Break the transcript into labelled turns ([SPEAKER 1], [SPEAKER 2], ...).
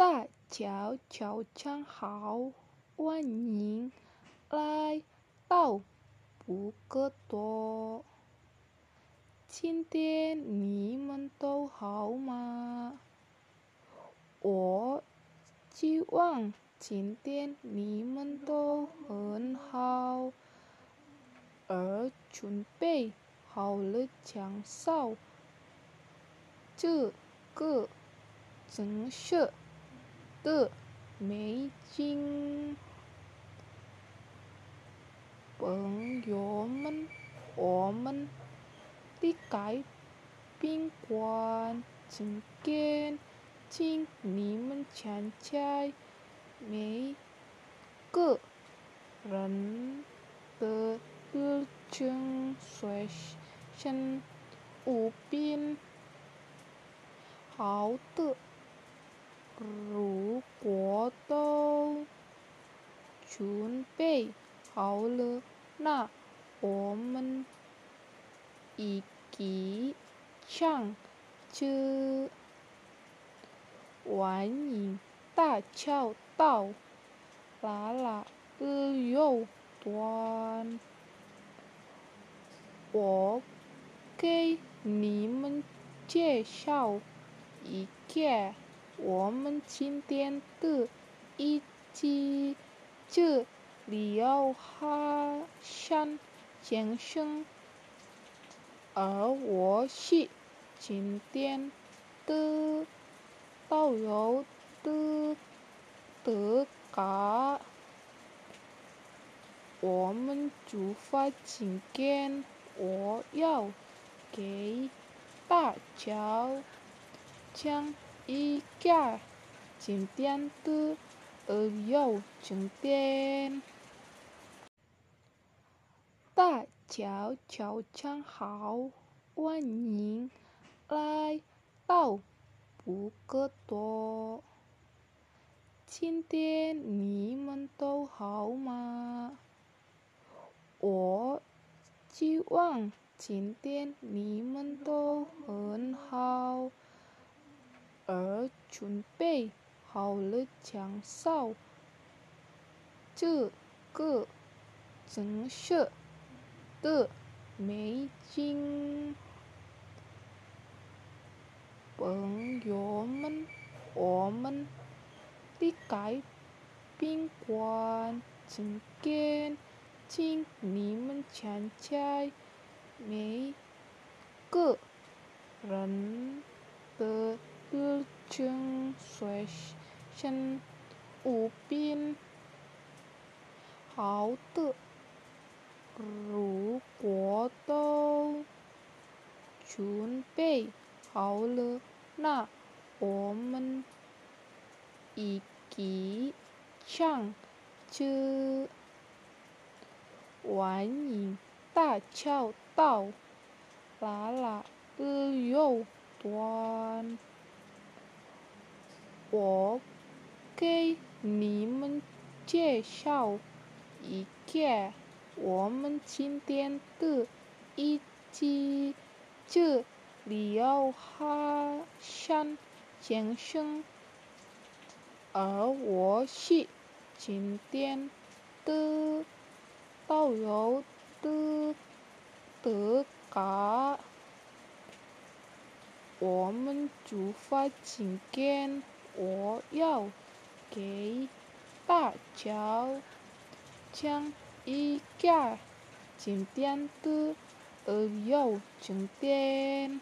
[SPEAKER 1] 大家早上好，欢迎来到布格多。今天你们都好吗？我希望今天你们都很好，而准备好了享受这个城市的美景。朋友们，我们离开宾馆今天，请你们参加每个人的日程随身物品。好的，如果都准备好了，那我们一起唱歌。欢迎大家到啦啦旅游团，我给你们介绍一下我们今天的一起这里要哈山先生，而我是今天的导游的德嘎。我们出发今天，我要给大家讲一下今天的旅游景点。大家早上好，欢迎来到布格多。今天你们都好吗？我希望今天你们都很好，而准备好了享受这个城市的美景。朋友们，我们离开宾馆今天，请你们参加每个人的日程随身物品。好的，如果都准备好了，那我们一起唱歌。欢迎大家到啦啦旅游团，我给你们介绍一下我们今天的一起这里有哈山先生，而我是今天的导游的德嘎。我们出发今天，我要给大家讲一个今天的旅游景点。